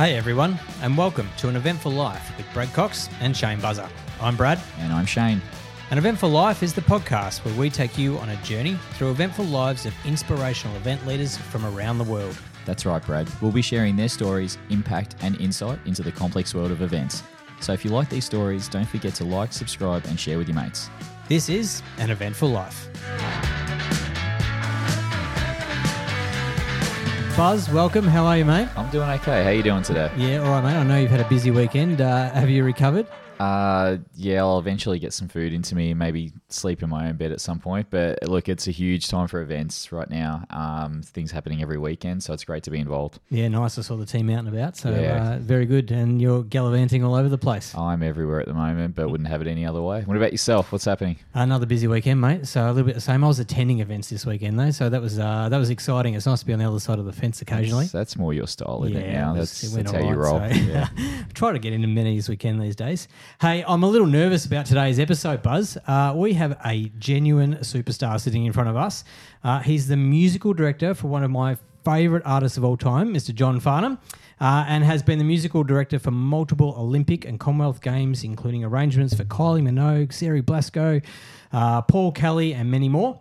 Hey everyone, and welcome to an Eventful Life with Brad Cox and Shane Buzzer. I'm Brad. And I'm Shane. An Eventful Life is the podcast where we take you on a journey through eventful lives of inspirational event leaders from around the world. That's right, Brad. We'll be sharing their stories, impact, and insight into the complex world of events. So if you like these stories, don't forget to like, subscribe, and share with your mates. This is an Eventful Life. Buzz, welcome. How are you, mate? I'm doing okay. How are you doing today? Yeah, all right, mate. I know you've had a busy weekend. Uh, have you recovered? Uh, yeah, I'll eventually get some food into me, maybe sleep in my own bed at some point. But look, it's a huge time for events right now. Um, things happening every weekend, so it's great to be involved. Yeah, nice. I saw the team out and about, so Yeah. uh, very good. And you're gallivanting all over the place. I'm everywhere at the moment, but wouldn't have it any other way. What about yourself? What's happening? Another busy weekend, mate. So a little bit the same. I was attending events this weekend though, so that was uh, that was exciting. It's nice to be on the other side of the fence occasionally. That's, that's more your style, isn't it? Now that's, it that's how you roll. so- yeah. Try to get into many this weekend these days. Hey, I'm a little nervous about today's episode, Buzz. Uh, we have a genuine superstar sitting in front of us. Uh, he's the musical director for one of my favourite artists of all time, Mr. John Farnham, uh, and has been the musical director for multiple Olympic and Commonwealth Games, including arrangements for Kylie Minogue, Sarah Blasko, uh, Paul Kelly, and many more.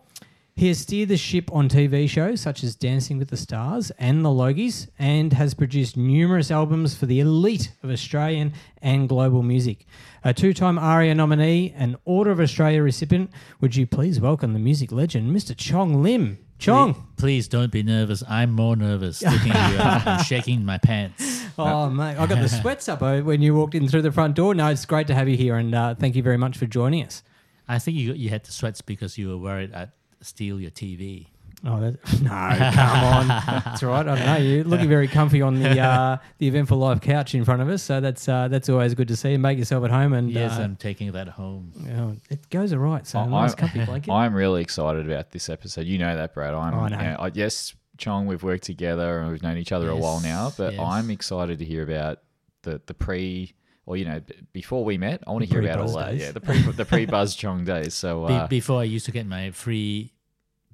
He has steered the ship on TV shows such as Dancing with the Stars and The Logies, and has produced numerous albums for the elite of Australian and global music. A two time ARIA nominee, an Order of Australia recipient, would you please welcome the music legend, Mr. Chong Lim? Chong! Please don't be nervous. I'm more nervous looking at you. I'm shaking my pants. Oh, mate, I got the sweats up uh, when you walked in through the front door. No, it's great to have you here, and uh, thank you very much for joining us. I think you you had the sweats because you were worried I'd steal your TV. Oh, that, no, come on. That's all right. I don't know. You're looking very comfy on the uh, the eventful Life couch in front of us, so that's uh, that's always good to see. Make yourself at home, and Yes, uh, I'm taking that home. you know, it goes all right. So I- nice, I'm- comfy blanket. I'm really excited about this episode. You know that, Brad. I'm. Oh, I know. you know, I- yes, Chong, we've worked together and we've known each other a while Yes, now, but yes. I'm excited to hear about the the pre. Or you know, b- before we met, I want to hear about all pre-buzz that. days. Yeah, the pre the pre Buzz Chong days. So Be- uh, before I used to get my free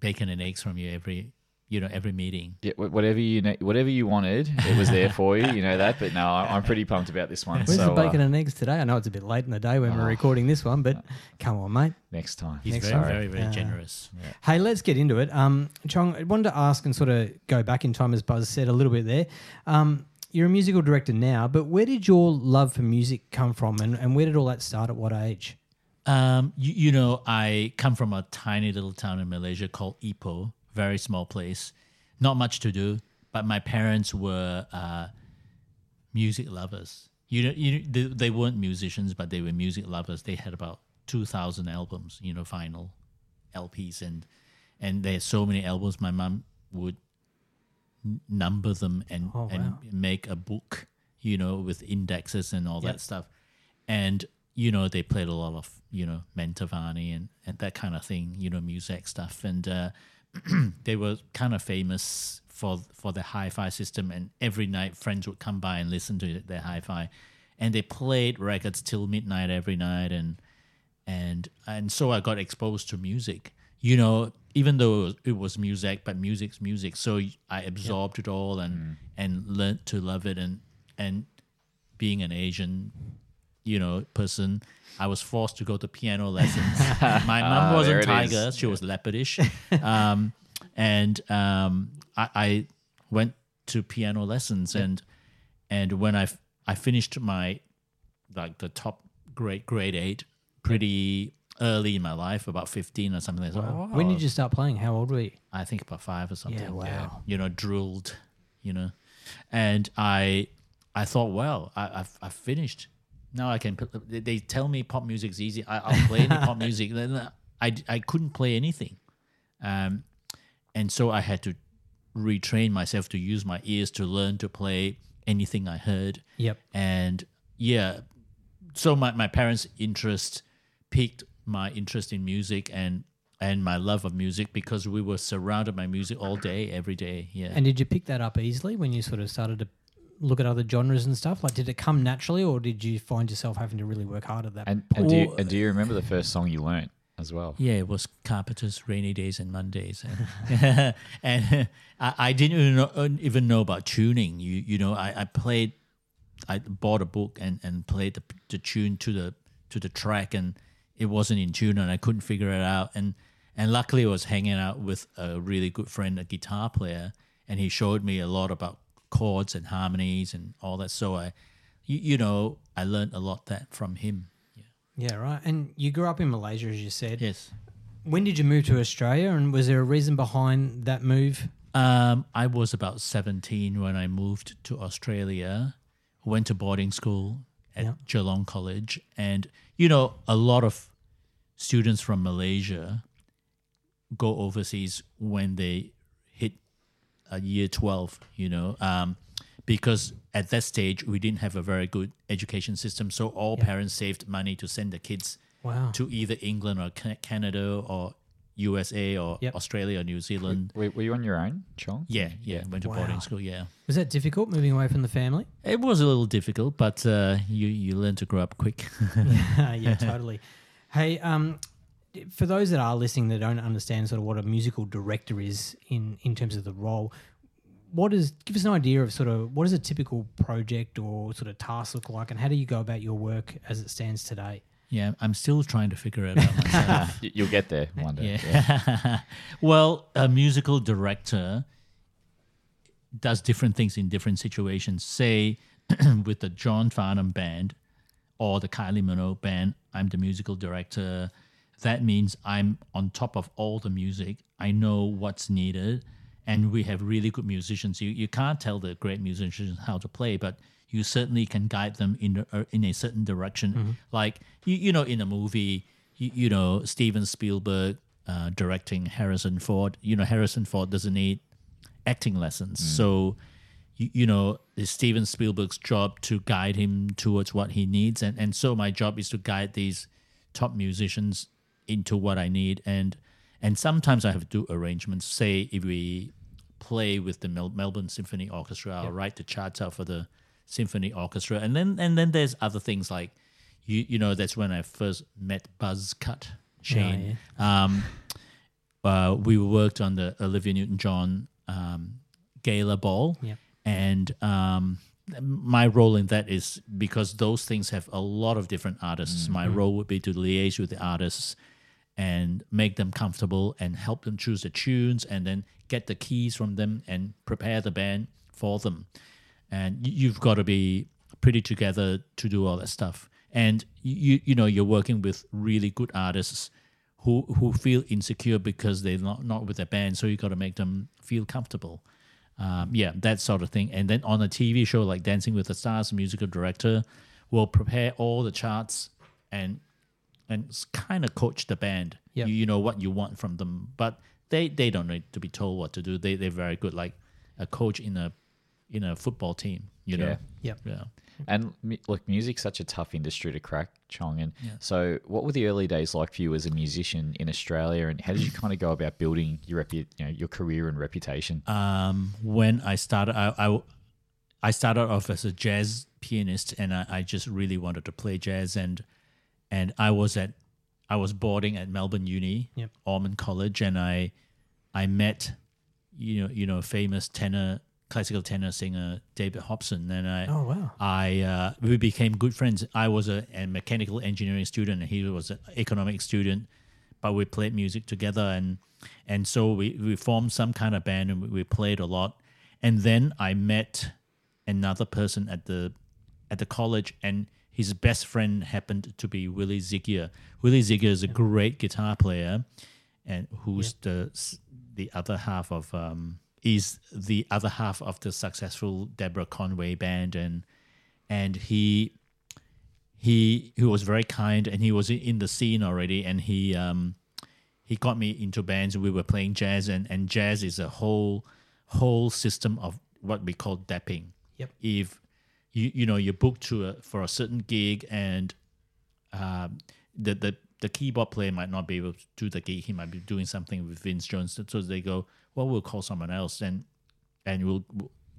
bacon and eggs from you every you know every meeting. yeah, whatever you ne- whatever you wanted, it was there for you. You know that. But no, I- I'm pretty pumped about this one. Where's so the bacon uh, and eggs today? I know it's a bit late in the day when we're Oh. recording this one, but come on, mate. next time. He's Next very time. very very Yeah. generous. Hey, let's get into it. Um, Chong, I wanted to ask and sort of go back in time, as Buzz said a little bit there. Um, you're a musical director now, but where did your love for music come from, and, and where did all that start? At what age? Um, you, you know, I come from a tiny little town in Malaysia called Ipoh, very small place, not much to do. But my parents were uh, music lovers. You know, you they, they weren't musicians, but they were music lovers. They had about two thousand albums, you know, vinyl LPs, and and they had so many albums. My mom would number them and Oh, and make a book, you know, with indexes and all Yep. that stuff. And you know, they played a lot of you know Mantovani and and that kind of thing, you know, music stuff, and uh, they were kind of famous for for the hi-fi system. And every night, friends would come by and listen to their hi-fi, and they played records till midnight every night, and and and so I got exposed to music. You know, even though it was, it was music, but music's music. So I absorbed it all and and learned to love it. And and being an Asian, you know, person, I was forced to go to piano lessons. My mom Ah, there wasn't it is. tiger; she was leopardish, um, and um, I, I went to piano lessons. And and when I f- I finished my like the top grade grade eight pretty early in my life, about fifteen or something. like that. Oh, When did you start playing? How old were you? I think about five or something. Yeah, wow. You know, drilled, you know, and I, I thought, well, I, I've, I've finished. Now I can. They they tell me pop music's easy. I, I'll play any pop music. Then I, I couldn't play anything, um, and so I had to retrain myself to use my ears to learn to play anything I heard Yep. and yeah so my, my parents interest piqued my interest in music and and my love of music because we were surrounded by music all day every day yeah And did you pick that up easily when you sort of started to look at other genres and stuff? Like, did it come naturally, or did you find yourself having to really work hard at that? And, and, do you, and do you remember the first song you learned? as well? yeah it was carpenters rainy days and mondays and, and uh, I, I didn't even know, uh, even know about tuning you you know I, I played I bought a book and and played the, the tune to the to the track and it wasn't in tune and I couldn't figure it out and and luckily I was hanging out with a really good friend, a guitar player, and he showed me a lot about chords and harmonies and all that. So I, you, you know, I learned a lot that from him. Yeah. Yeah, right. And you grew up in Malaysia, as you said. Yes. When did you move to Australia, and was there a reason behind that move? Um, I was about 17 when I moved to Australia, went to boarding school at Yeah. Geelong College. And, you know, a lot of students from Malaysia go overseas when they a year 12, you know, um, because at that stage we didn't have a very good education system. So all parents saved money to send the kids Wow. to either England or Canada or USA or Yep. Australia or New Zealand. Were, were you on your own, Chong? Yeah, yeah, went to Wow. boarding school. Yeah, Was that difficult moving away from the family? it was a little difficult, but uh, you you learn to grow up quick. yeah, yeah, totally. Hey, um, for those that are listening that don't understand sort of what a musical director is in in terms of the role, what is give us an idea of sort of what does a typical project or sort of task look like, and how do you go about your work as it stands today? yeah, I'm still trying to figure it out myself. You'll get there one day. yeah. well, a musical director does different things in different situations. Say with the John Farnham band or the Kylie Minogue band, I'm the musical director. That means I'm on top of all the music. I know what's needed, and we have really good musicians. You you can't tell the great musicians how to play, but you certainly can guide them in a, uh, in a certain direction. Like you you know in a movie, you, you know Steven Spielberg uh, directing Harrison Ford. You know Harrison Ford doesn't need acting lessons. So, you, you know, it's Steven Spielberg's job to guide him towards what he needs. And, and so my job is to guide these top musicians into what I need. And and sometimes I have to do arrangements. Say if we play with the Mel- Melbourne Symphony Orchestra, I'll write the charts out for the symphony orchestra. And then and then there's other things like you you know, that's when I first met Buzz Cut Shane. Um uh, we worked on the Olivia Newton-John um, gala ball, Yep. and um, my role in that is because those things have a lot of different artists. My role would be to liaise with the artists and make them comfortable and help them choose the tunes, and then get the keys from them and prepare the band for them. And you've got to be pretty together to do all that stuff. And you you know you're working with really good artists who who feel insecure because they're not, not with their band. So you got to make them feel comfortable. Um, yeah, that sort of thing. And then on a TV show like Dancing with the Stars, musical director will prepare all the charts and and kind of coach the band. Yep. You, you know what you want from them, but they they don't need to be told what to do. They they're very good, like a coach in a in a football team. You know. Yeah. Yep. Yeah. And mu- look, music's such a tough industry to crack, Chong. And so, what were the early days like for you as a musician in Australia? And how did you kind of go about building your repu- you know, your career and reputation? um, when I started, I, I, I started off as a jazz pianist, and I, I just really wanted to play jazz, and and I was at, I was boarding at Melbourne Uni, Yep. Ormond College, and I, I met, you know, you know, famous tenor, classical tenor singer David Hobson, and I, Oh wow. I uh, we became good friends. I was a, a mechanical engineering student, and he was an economics student, but we played music together, and and so we, we formed some kind of band, and we, we played a lot. And then I met another person at the at the college, and his best friend happened to be Willy Zygier. Willy Zygier is a great guitar player, and who's the the other half of um, is the other half of the successful Deborah Conway band, and and he he he was very kind, and he was in- in the scene already, and he um he got me into bands. We were playing jazz, and and jazz is a whole whole system of what we call depping. Yep. If you you know you're booked to a, for a certain gig and um, the the the keyboard player might not be able to do the gig. He might be doing something with Vince Jones. So they go, well, we'll call someone else, and and we'll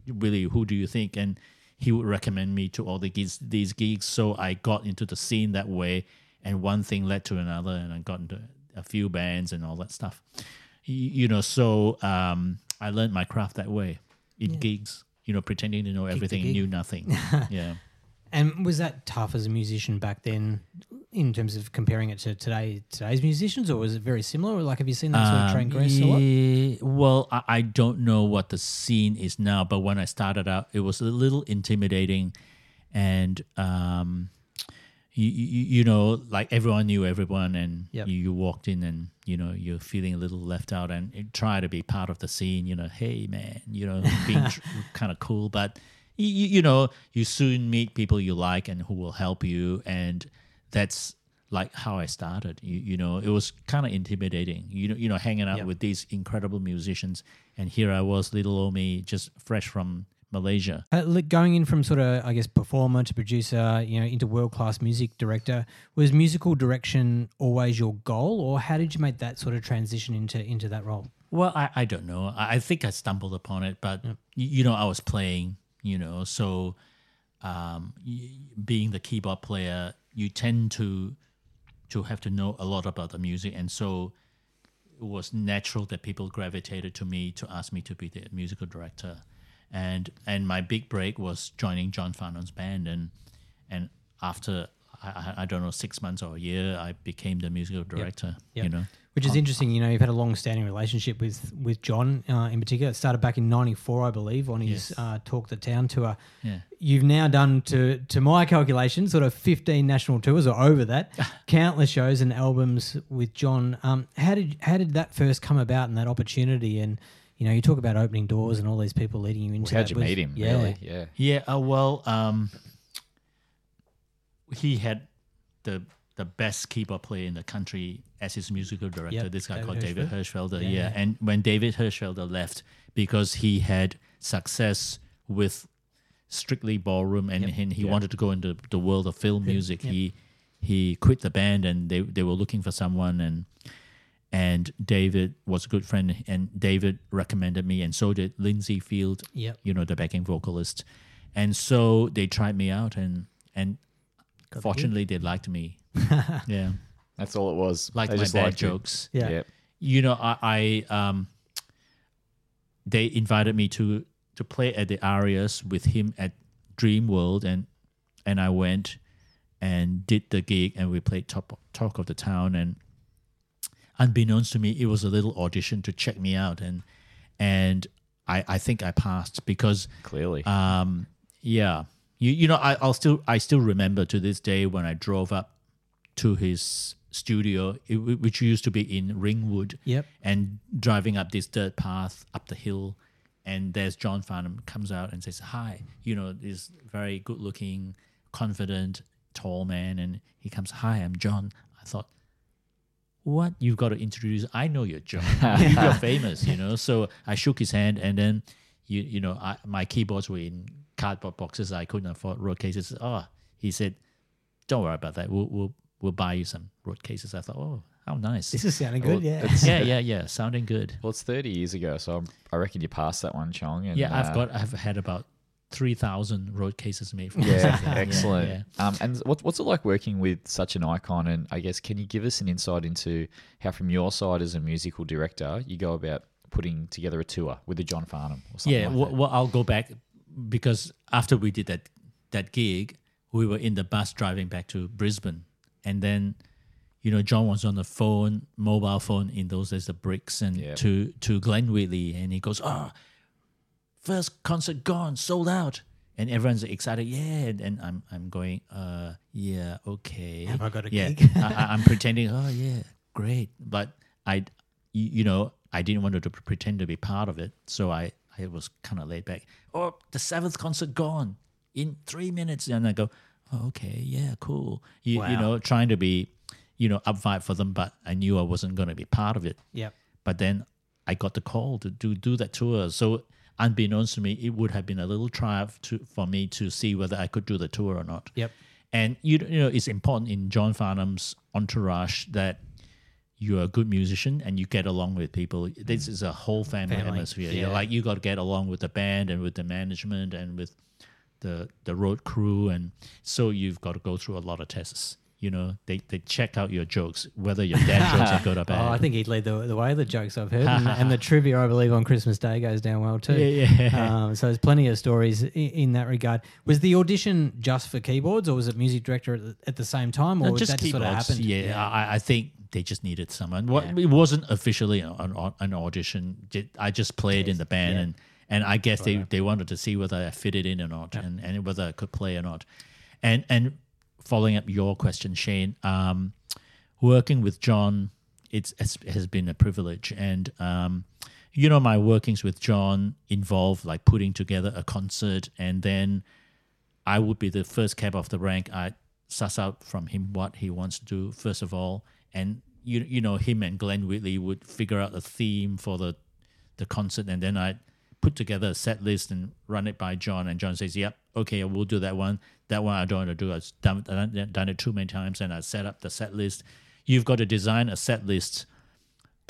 really, who do you think? And he would recommend me to all the gigs, these gigs. So I got into the scene that way, and one thing led to another, and I got into a few bands and all that stuff. You, you know, so um, I learned my craft that way in gigs. You know, pretending to know everything and knew nothing. yeah. And was that tough as a musician back then, in terms of comparing it to today today's musicians, or was it very similar? Or like, have you seen that sort of train progress a lot? Um, yeah, well, I, I don't know what the scene is now, but when I started out, it was a little intimidating, and um, you, you you know, like everyone knew everyone, and Yep. you, you walked in, and you know, you're feeling a little left out, and try to be part of the scene. You know, hey man, you know, being kind of cool, but you, you know, you soon meet people you like and who will help you, and that's like how I started. You, you know, it was kind of intimidating. You know, you know, hanging out Yep. with these incredible musicians, and here I was, little old me, just fresh from Malaysia. Uh, look, going in from sort of, I guess, performer to producer, you know, into world class music director, was musical direction always your goal, or how did you make that sort of transition into into that role? Well, I, I don't know. I, I think I stumbled upon it, but y you know, I was playing, you know, so um, y- being the keyboard player, you tend to to have to know a lot about the music, and so it was natural that people gravitated to me to ask me to be the musical director, and and my big break was joining John Farnham's band, and and after I, I, don't know six months or a year, I became the musical director. Yep. You know. Which is interesting. You know, you've had a long standing relationship with with John uh, in particular. It started back in '94, I believe, on his Yes. uh, Talk the Town tour. Yeah. You've now done, to to my calculation, sort of 15 national tours or over that, countless shows and albums with John. Um, how did how did that first come about and that opportunity? And you know, you talk about opening doors and all these people leading you into. How'd that. you Was- meet him? Yeah, Really? Yeah. Yeah, uh, well, um, he had the the best keyboard player in the country as his musical director. Yep, this guy David called David Hirschfelder. Yeah, Yeah, yeah. and when David Hirschfelder left because he had success with Strictly Ballroom and, and he wanted to go into the world of film music, yep. he he quit the band and they they were looking for someone and and David was a good friend and David recommended me and so did Lindsay Field Yep. you know the backing vocalist and so they tried me out and and Got the fortunately they liked me yeah That's all it was. like They my just bad liked you. jokes Yeah. Yep. you know I, I um they invited me to to play at the arias with him at dream world and and i went and did the gig and we played top talk of the town and unbeknownst to me it was a little audition to check me out and and i i think i passed because Clearly. um, yeah, you you know I, I'll still I still remember to this day when I drove up to his studio, it, which used to be in Ringwood. Yep. And driving up this dirt path up the hill, and there's John Farnham comes out and says hi. You know, this very good looking, confident, tall man, and he comes, hi, I'm John. I thought. What you've got to introduce? I know you're John. you're famous, you know. So I shook his hand, and then you you know I, my keyboards were in cardboard boxes. I couldn't afford road cases. Oh, he said, "Don't worry about that. We'll we'll we'll buy you some road cases." I thought, "Oh, how nice." This is sounding Well, good. Yeah. yeah, yeah, yeah. Sounding good. well, it's 30 years ago, so I'm, I reckon you passed that one, Chong. And, Yeah, I've uh, got I've had about three thousand road cases made. From Yeah, this. excellent. yeah. Um, and what, what's it like working with such an icon? And I guess, can you give us an insight into how, from your side as a musical director, you go about putting together a tour with the John Farnham or something yeah like well, that? well i'll go back because after we did that that gig we were in the bus driving back to brisbane and then you know john was on the phone mobile phone in those days the bricks and Yeah. to to glenn Wheatley and he goes oh first concert gone sold out. And everyone's excited yeah and, and i'm i'm going uh yeah okay. Have I got a yeah gig? I, i'm pretending oh yeah great. But i you, know i didn't want to pretend to be part of it so i i was kind of laid back. Oh the seventh concert gone in three minutes. And i go oh, okay yeah cool. You, you know trying to be you know up vibe for them but i knew i wasn't going to be part of it. Yeah. but then I got the call to do do that tour. So unbeknownst to me, it would have been a little triumph to for me to see whether I could do the tour or not. Yep. And you you know it's important in John Farnham's entourage that you're a good musician and you get along with people. This mm. is a whole family, Family, atmosphere. yeah. Yeah. Like you got to get along with the band and with the management and with the the road crew, and so you've got to go through a lot of tests. You know they, they check out your jokes whether your dad jokes are good or bad. Oh, I think he'd lead the, the way. The jokes I've heard, and, and the trivia I believe on Christmas Day goes down well too. Yeah, yeah. Um, so there's plenty of stories in, in that regard. Was the audition just for keyboards, or was it music director at the, at the same time, or No, was just that just sort of keyboards. happened? Yeah, I, I think they just needed someone. What it wasn't officially an, an audition. I just played in the band, yeah. and and I guess they, they wanted to see whether I fitted in or not, and, and whether I could play or not. And and following up your question, Shane, um, working with John, it's, has been a privilege, and um, you know my workings with John involve like putting together a concert, and then I would be the first cab off the rank. I suss out from him what he wants to do first of all, and you you know him and Glenn Wheatley would figure out a theme for the the concert, and then I put together a set list and run it by John, and John says, "Yep, okay, we'll do that one. That one I don't want to do. I've done, done, done it too many times, and I set up the set list. You've got to design a set list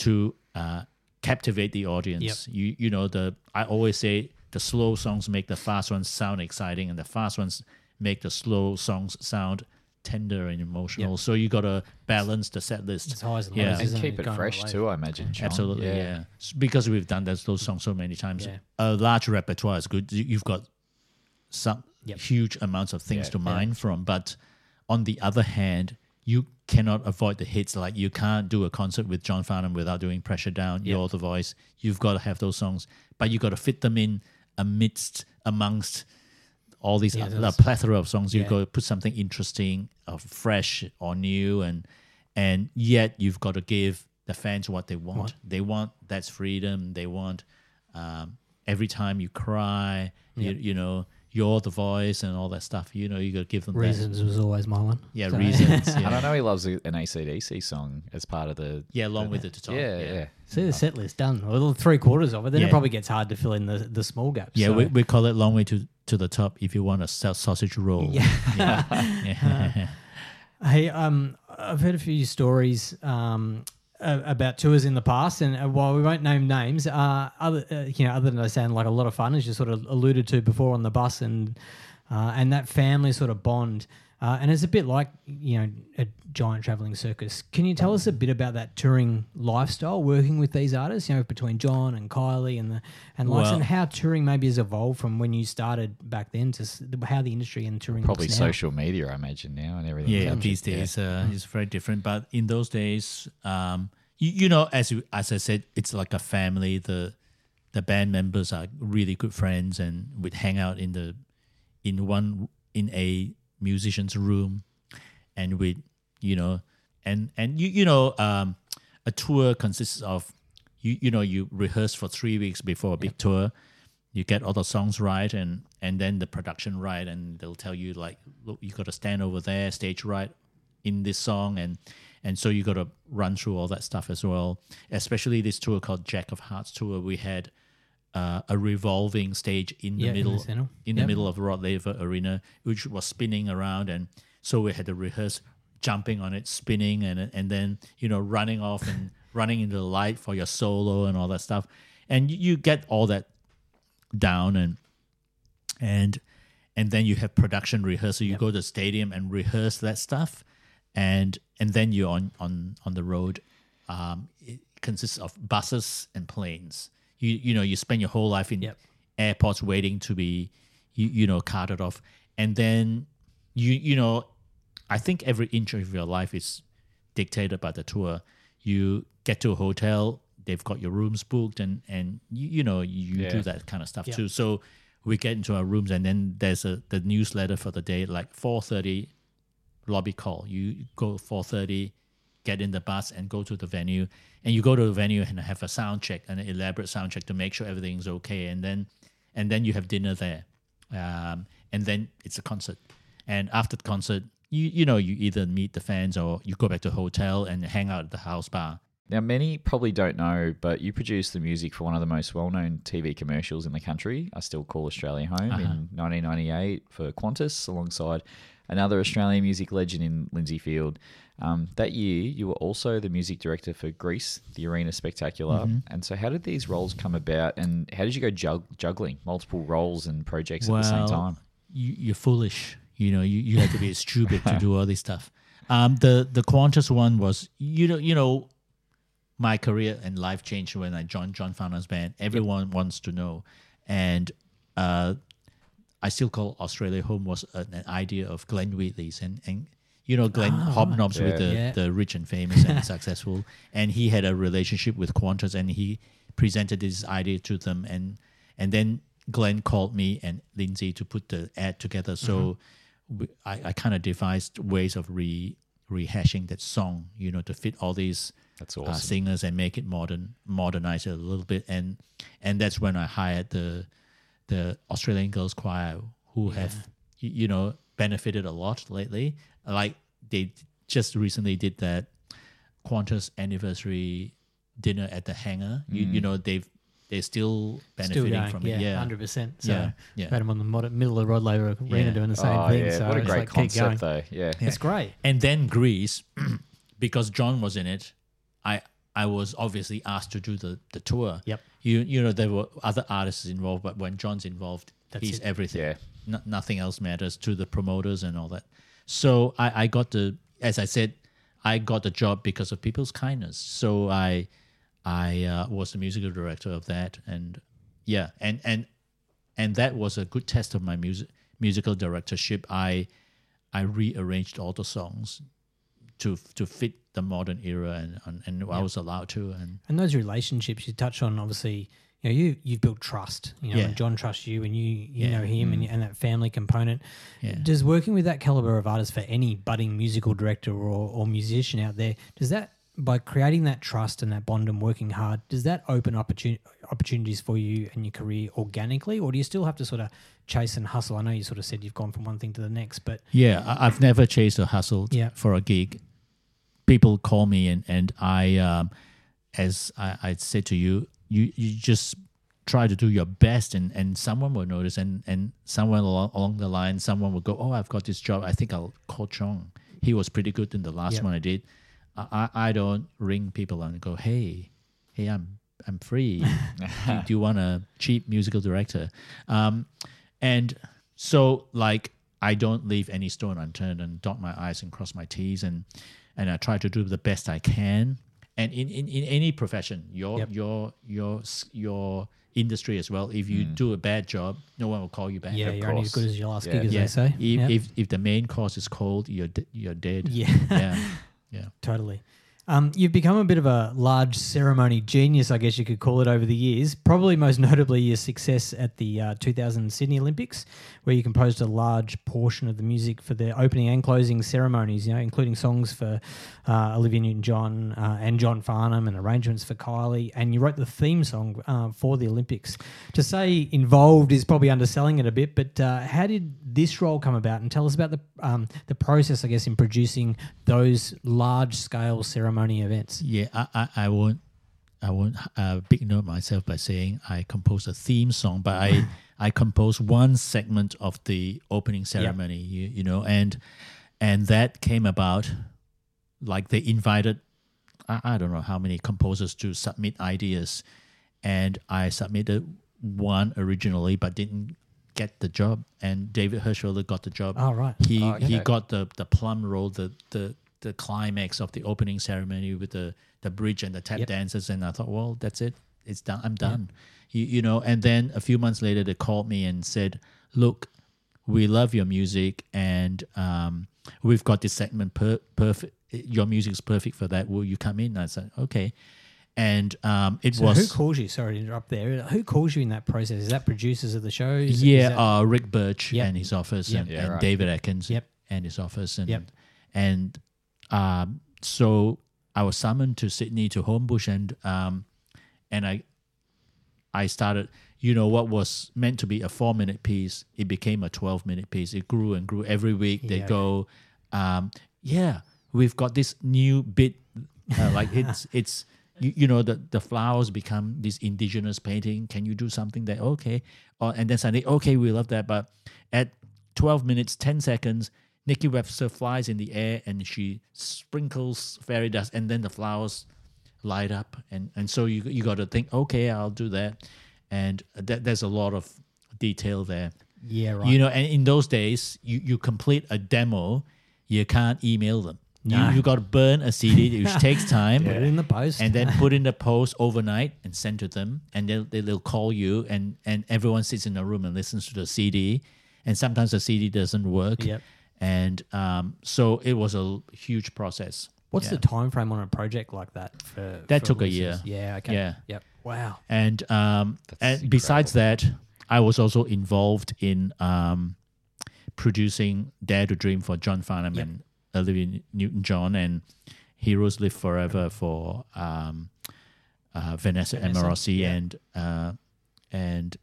to uh, captivate the audience. You you know the I always say the slow songs make the fast ones sound exciting, and the fast ones make the slow songs sound tender and emotional. So you got to balance the set list. It's highs and Yeah. lows, And keep it Going fresh all too, I imagine. John. Absolutely, yeah. S- Because we've done those, those songs so many times. Yeah. A large repertoire is good. You- You've got some Yep. huge amounts of things Yeah. to mine from. But on the other hand, you cannot avoid the hits. Like you can't do a concert with John Farnham without doing Pressure Down, You're the Voice. You've got to have those songs, but you got to fit them in amidst, amongst all these Yeah, uh, that's- plethora of songs. You've Yeah. got to put something interesting, or fresh, or new, and and yet you've got to give the fans what they want. They want that's freedom. They want um, every time you cry, you, you know, you're the voice and all that stuff. You know, you got to give them that. Reasons was always my one. Yeah, So- reasons. And I Yeah, know he loves a- an ACDC song as part of the. yeah along with it to talk. Yeah, yeah. See the set list done. Well, three quarters of it. Then Yeah. it probably gets hard to fill in the, the small gaps. Yeah, so- we, we call it long way to, to the top if you want a sausage roll. Yeah. Yeah. Hey, um, I've heard a few stories um, about tours in the past, and uh, while we won't name names, uh, other uh, you know, other than they sound like a lot of fun, as you sort of alluded to before on the bus, and uh, and that family sort of bond, uh, and it's a bit like you know a giant traveling circus. Can you tell us a bit about that touring lifestyle, working with these artists, you know, between John and Kylie and the and likes, Well- and how touring maybe has evolved from when you started back then to how the industry and touring Probably looks now? social media, I imagine now, and everything. yeah, comes these with- yeah. days uh, it's very different. But in those days, um, you, you know, as you, as I said, it's like a family. The the band members are really good friends, and we'd hang out in the in one in a musician's room, and with you know, and and you you know, um, a tour consists of you you know you rehearse for three weeks before a big tour. You get all the songs right, and and then the production right, and they'll tell you like, look, you got to stand over there, stage right, in this song, and and so you got to run through all that stuff as well. Especially this tour called Jack of Hearts tour, we had uh, a revolving stage in the Yeah, in the middle in the Yep. middle of Rod Laver Arena, which was spinning around, and so we had to rehearse jumping on it, spinning, and and then you know running off and running into the light for your solo and all that stuff, and you, you get all that down and and and then you have production rehearsal. You go to the stadium and rehearse that stuff, and and then you're on on on the road. Um, it consists of buses and planes. You you know you spend your whole life in Yep. airports waiting to be you you know carted off, and then you you know I think every inch of your life is dictated by the tour. You get to a hotel, they've got your rooms booked, and and you, you know you Yeah. do that kind of stuff Yeah. too. So we get into our rooms, and then there's a the newsletter for the day, like four thirty lobby call. You go four thirty, get in the bus and go to the venue, and you go to the venue and have a sound check, an elaborate sound check to make sure everything's okay, and then and then you have dinner there, um, and then it's a concert, and after the concert, you you know you either meet the fans or you go back to the hotel and hang out at the house bar. Now, many probably don't know, but you produced the music for one of the most well known TV commercials in the country, I Still Call Australia Home, Uh-huh. in 1998 for Qantas, alongside another Australian music legend in Lindsay Field. Um, that year, you were also the music director for Grease, the Arena Spectacular. Mm-hmm. And so, how did these roles come about, and how did you go jug- juggling multiple roles and projects at the same time? You, you're foolish. You know, you, you have to be stupid to do all this stuff. Um, the the Qantas one was you know you know, my career and life changed when I joined John Farnham's band. Everyone wants to know, and uh, I still call Australia home was an, an idea of Glenn Wheatley's and and you know Glenn hobnobs with the Yeah. the rich and famous and successful, and he had a relationship with Qantas, and he presented this idea to them, and and then Glenn called me and Lindsay to put the ad together. So we, I, I kind of devised ways of re rehashing that song, you know, to fit all these That's uh, singers and make it modern, modernize it a little bit, and and that's when I hired the the Australian Girls Choir, who have you know benefited a lot lately. Like they just recently did that Qantas anniversary dinner at the hangar. You you mm. know they've they're still Still benefiting going, from yeah, it. Yeah, hundred percent. So Yeah, yeah. had them on the mod- middle of the Rod Laver Arena Yeah. doing the same oh, thing. yeah. So what a great like, keep going. concept, though. Yeah. It's great. And then Grease, because John was in it, I I was obviously asked to do the the tour. Yep. You you know there were other artists involved, but when John's involved, That's he's it. everything. Yeah. No, nothing else matters to the promoters and all that. So I I got the as I said, I got the job because of people's kindness. So I I uh, was the musical director of that, and yeah, and and and that was a good test of my music musical directorship. I I rearranged all the songs to to fit the modern era, and and, and I was allowed to. And And those relationships you touch on, obviously, you know, you you've built trust. You know, Yeah. and John trusts you, and you you Yeah. know him, and, mm. and that family component. Yeah. Does working with that caliber of artist for any budding musical director or, or musician out there, does that by creating that trust and that bond and working hard, does that open opportun- opportunities for you and your career organically, or do you still have to sort of chase and hustle? I know you sort of said you've gone from one thing to the next, but yeah, I, I've never chased or hustled Yeah. for a gig. People call me, and and I, um, as I, I said to you, you you just try to do your best, and and someone will notice, and and someone along, along the line, someone will go, oh, I've got this job. I think I'll call Chong. He was pretty good in the last Yep. one I did. I, I I don't ring people and go, hey, hey, I'm I'm free. do, do you want a cheap musical director? Um, and so like I don't leave any stone unturned and dot my i's and cross my t's and and I try to do the best I can. And in, in, in any profession, your Yep. your your your industry as well. If you do a bad job, no one will call you back. yeah, you're only as good as your last Yeah. gig, as yeah. they say. If, Yep. if if the main course is cold, you're de- you're dead. yeah. yeah, yeah. Totally. Um, you've become a bit of a large ceremony genius, I guess you could call it, over the years. Probably most notably your success at the uh, 2000 Sydney Olympics, where you composed a large portion of the music for the opening and closing ceremonies, you know, including songs for uh, Olivia Newton-John uh, and John Farnham, and arrangements for Kylie. And you wrote the theme song uh, for the Olympics. To say involved is probably underselling it a bit, but uh, how did this role come about? And tell us about the um, the process, I guess, in producing those large scale ceremony events. Yeah, I, I, I won't I won't uh, big note myself by saying I composed a theme song, but I I composed one segment of the opening ceremony. You, you know, and and that came about like they invited I, I don't know how many composers to submit ideas, and I submitted one originally, but didn't get the job. And David Hirschfelder got the job. Oh, right. He Oh, he got the the plum role, the the the climax of the opening ceremony with the the bridge and the tap Yep. dances, and I thought, well, that's it. It's done. I'm done. You, you know. And then a few months later, they called me and said, look, we love your music, and um, we've got this segment per- perfect. Your music's perfect for that. Will you come in? I said, okay. And um, it So was who calls you? Sorry to interrupt there. Who calls you in that process? Is that producers of the shows? Is Yeah, that- uh, Rick Birch Yep. and his office, Yep. and, Yeah, and right. David Atkins Yep. and his office, and Yep. and um, so I was summoned to Sydney to Homebush, and um, and I I started. You know what was meant to be a four minute piece, it became a twelve minute piece. It grew and grew every week. They go, um, yeah, we've got this new bit, uh, like it's it's you, you know the the flowers become this indigenous painting. Can you do something that okay? Or and then suddenly okay, we love that, but at twelve minutes ten seconds. Nikki Webster flies in the air and she sprinkles fairy dust, and then the flowers light up, and and so you you got to think, okay, I'll do that, and that, there's a lot of detail there. yeah, right. You know, and in those days, you, you complete a demo, you can't email them. You No. you got to burn a CD, which takes time, Put it in the post. and then put in the post overnight and send to them, and they'll they- they'll call you, and and everyone sits in a room and listens to the CD, and sometimes the CD doesn't work. Yep. And um, so it was a huge process. What's Yeah. the time frame on a project like that? For That for took a year. Yeah. Okay. Yeah. Yep. Wow. And um, That's and besides that, I was also involved in um, producing Dare to Dream for John Farnham Yep. and Olivia Newton John and Heroes Live Forever for um, uh, Vanessa, Vanessa, Amorosi yeah. and uh, and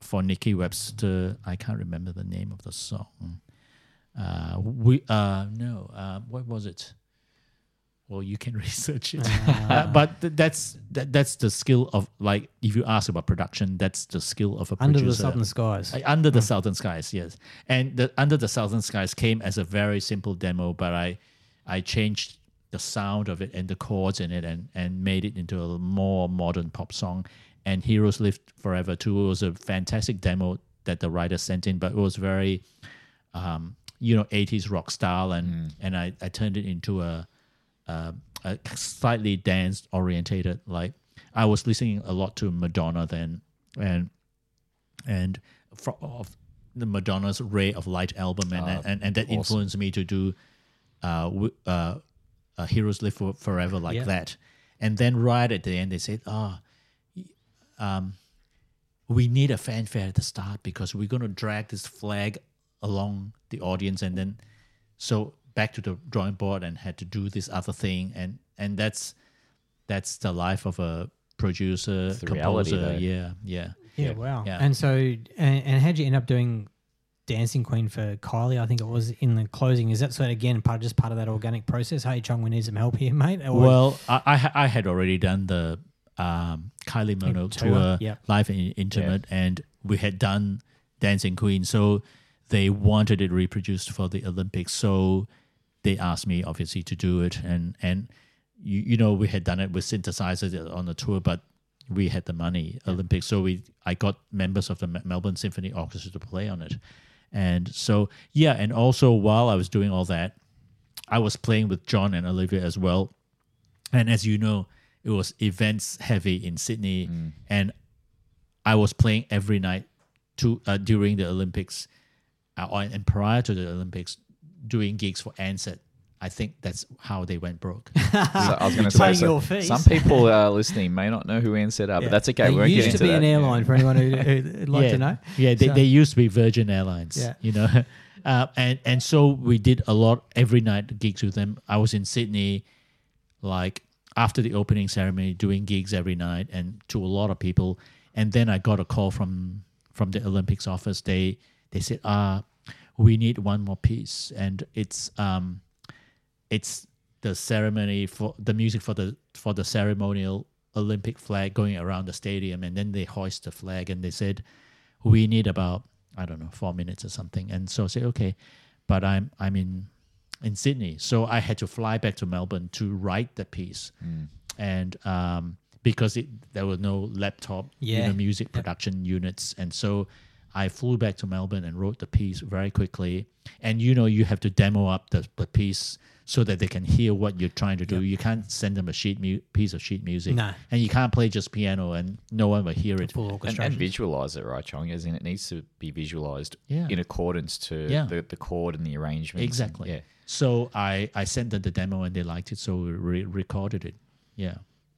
for Nikki Webster, I can't remember the name of the song. Uh, we uh, no, uh, what was it? Well, you can research it, Uh, but th- that's that, that's the skill of like if you ask about production, that's the skill of a producer. Under the southern skies. Uh, Under the Southern Skies, yes. And the Under the Southern Skies came as a very simple demo, but I I changed the sound of it and the chords in it and, and made it into a more modern pop song. And Heroes Live Forever too was a fantastic demo that the writer sent in, but it was very um, you know, 80s rock style and and I, I turned it into a uh, a slightly dance orientated. Like I was listening a lot to Madonna then, and and from of the Madonna's Ray of Light album, and Ah, and, and that awesome. influenced me to do uh, w- uh, uh, Heroes Live for, Forever like Yeah. that. And then right at the end, they said, "Ah, um, we need a fanfare at the start because we're going to drag this flag along the audience and then so back to the drawing board and had to do this other thing and and that's that's the life of a producer It's the reality, composer yeah yeah Yeah, wow. Yeah. And so, and, and how'd you end up doing Dancing Queen for Kylie? I think it was in the closing. Is that sort of again part just part of that organic process? Hey, Chong, we need some help here, mate. Or- well I, I I had already done the um Kylie Minogue tour, tour yeah. live and intimate and we had done Dancing Queen so they wanted it reproduced for the Olympics so they asked me obviously to do it. And and you, you know we had done it with synthesizers on the tour but we had the money olympics. So we i got members of the melbourne symphony orchestra to play on it. And so yeah and also while i was doing all that i was playing with john and olivia as well. And as you know it was events heavy in sydney. And i was playing every night to uh, during the olympics uh, and prior to the olympics doing gigs for ansett i think that's how they went broke So I was going to say, so your fees. some people uh, listening may not know who Ansett are, but that's okay. They we won't used to be that. an airline for anyone who, who'd like yeah, to know. Yeah, they, So- they used to be Virgin Airlines. Yeah. You know. Uh, and and so we did a lot every night gigs with them. I was in Sydney, like after the opening ceremony, doing gigs every night, and to a lot of people. And then I got a call from from the Olympics office. They they said, "Ah, we need one more piece," and it's um, it's the ceremony for the music for the for the ceremonial Olympic flag going around the stadium, and then they hoist the flag, and they said, "We need about I don't know four minutes or something," and so I said, "Okay," but I'm I'm in in Sydney, so I had to fly back to Melbourne to write the piece, and um, because it, there were no laptop, you Yeah. know, music production units, and so I flew back to Melbourne and wrote the piece very quickly. And you know, you have to demo up the, the piece so that they can hear what you're trying to do. You can't send them a sheet mu- piece of sheet music, No. and you can't play just piano and no one will hear it. Full and, orchestration. and visualize it, right, Chong? As in, it needs to be visualized Yeah. in accordance to Yeah. the, the chord and the arrangement. Exactly. Yeah. So I I sent them the demo and they liked it, so we re- recorded it. Yeah.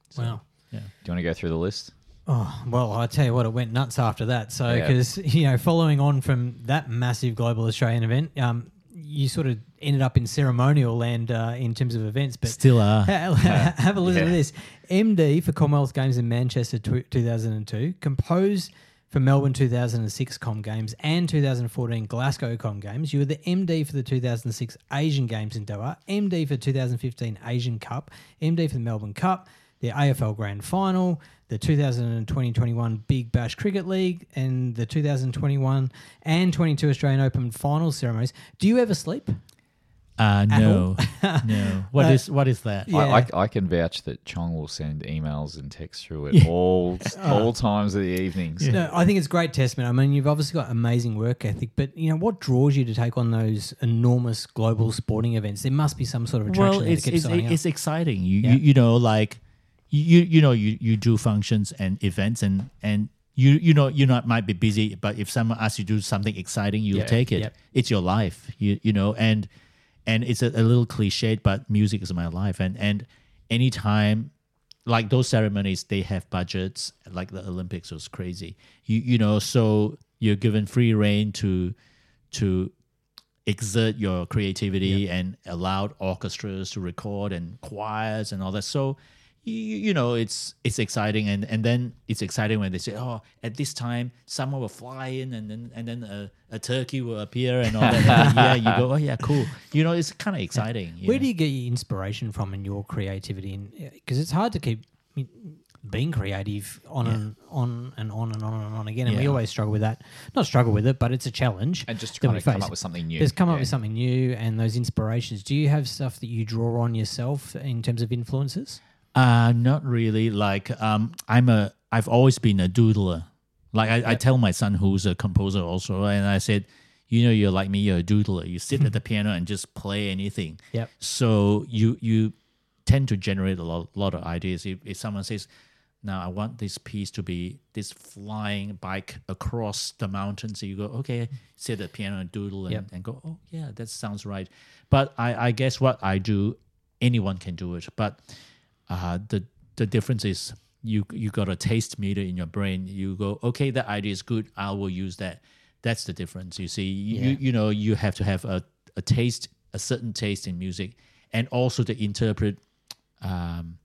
So, wow. Yeah. Do you want to go through the list? Oh, well, I tell you what, it went nuts after that. So, Yeah. because, you know, following on from that massive global Australian event, um, you sort of ended up in ceremonial land uh, in terms of events. But Still are. Ha- have a listen to this. MD for Commonwealth Games in Manchester tw 2002, composed for Melbourne 2006 Com Games and 2014 Glasgow Com Games. You were the MD for the 2006 Asian Games in Doha, MD for 2015 Asian Cup, MD for the Melbourne Cup, the AFL Grand Final, the 2020-21 Big Bash Cricket League, and the 2021 and 22 Australian Open final ceremonies. Do you ever sleep? Uh, no, no. What Uh, is what is that? Yeah. I, I, I can vouch that Chong will send emails and texts through it all all times of the evenings. No, I think it's great testament. I mean, you've obviously got amazing work ethic, but you know what draws you to take on those enormous global sporting events? There must be some sort of attraction well, there it's that keeps it's, signing it's exciting. You, Yeah. you you know like you you know you you do functions and events and and you you know you not might be busy, but if someone asks you to do something exciting, you'll Yeah, take it. It's your life. You you know and and it's a, a little cliched, but music is my life. And and anytime like those ceremonies they have budgets like the olympics was crazy you you know so you're given free reign to to exert your creativity and allowed orchestras to record and choirs and all that so you, you know it's it's exciting and and then it's exciting when they say oh at this time someone will fly in and then and then a, a turkey will appear and all that and yeah you go oh yeah cool you know it's kind of exciting Where know? do you get your inspiration from in your creativity? Because uh, it's hard to keep being creative on and on and on and on and on again, and we always struggle with that. Not struggle with it, but it's a challenge. And just to kind of come face. up with something new. There's come up with something new and those inspirations. Do you have stuff that you draw on yourself in terms of influences? Uh not really. Like um I'm a I've always been a doodler. Like I, I tell my son who's a composer also and I said, you know, you're like me, you're a doodler. You sit at the piano and just play anything. Yep. So you you tend to generate a lot, lot of ideas. If, if someone says, now I want this piece to be this flying bike across the mountains, so you go, okay, sit at the piano and doodle and, Yep. and go, oh yeah, that sounds right. But I, I guess what I do, anyone can do it. But uh, the the difference is you you got a taste meter in your brain. You go, okay, that idea is good. I will use that. That's the difference. You see, you Yeah. you, you know, you have to have a, a taste, a certain taste in music, and also to interpret um,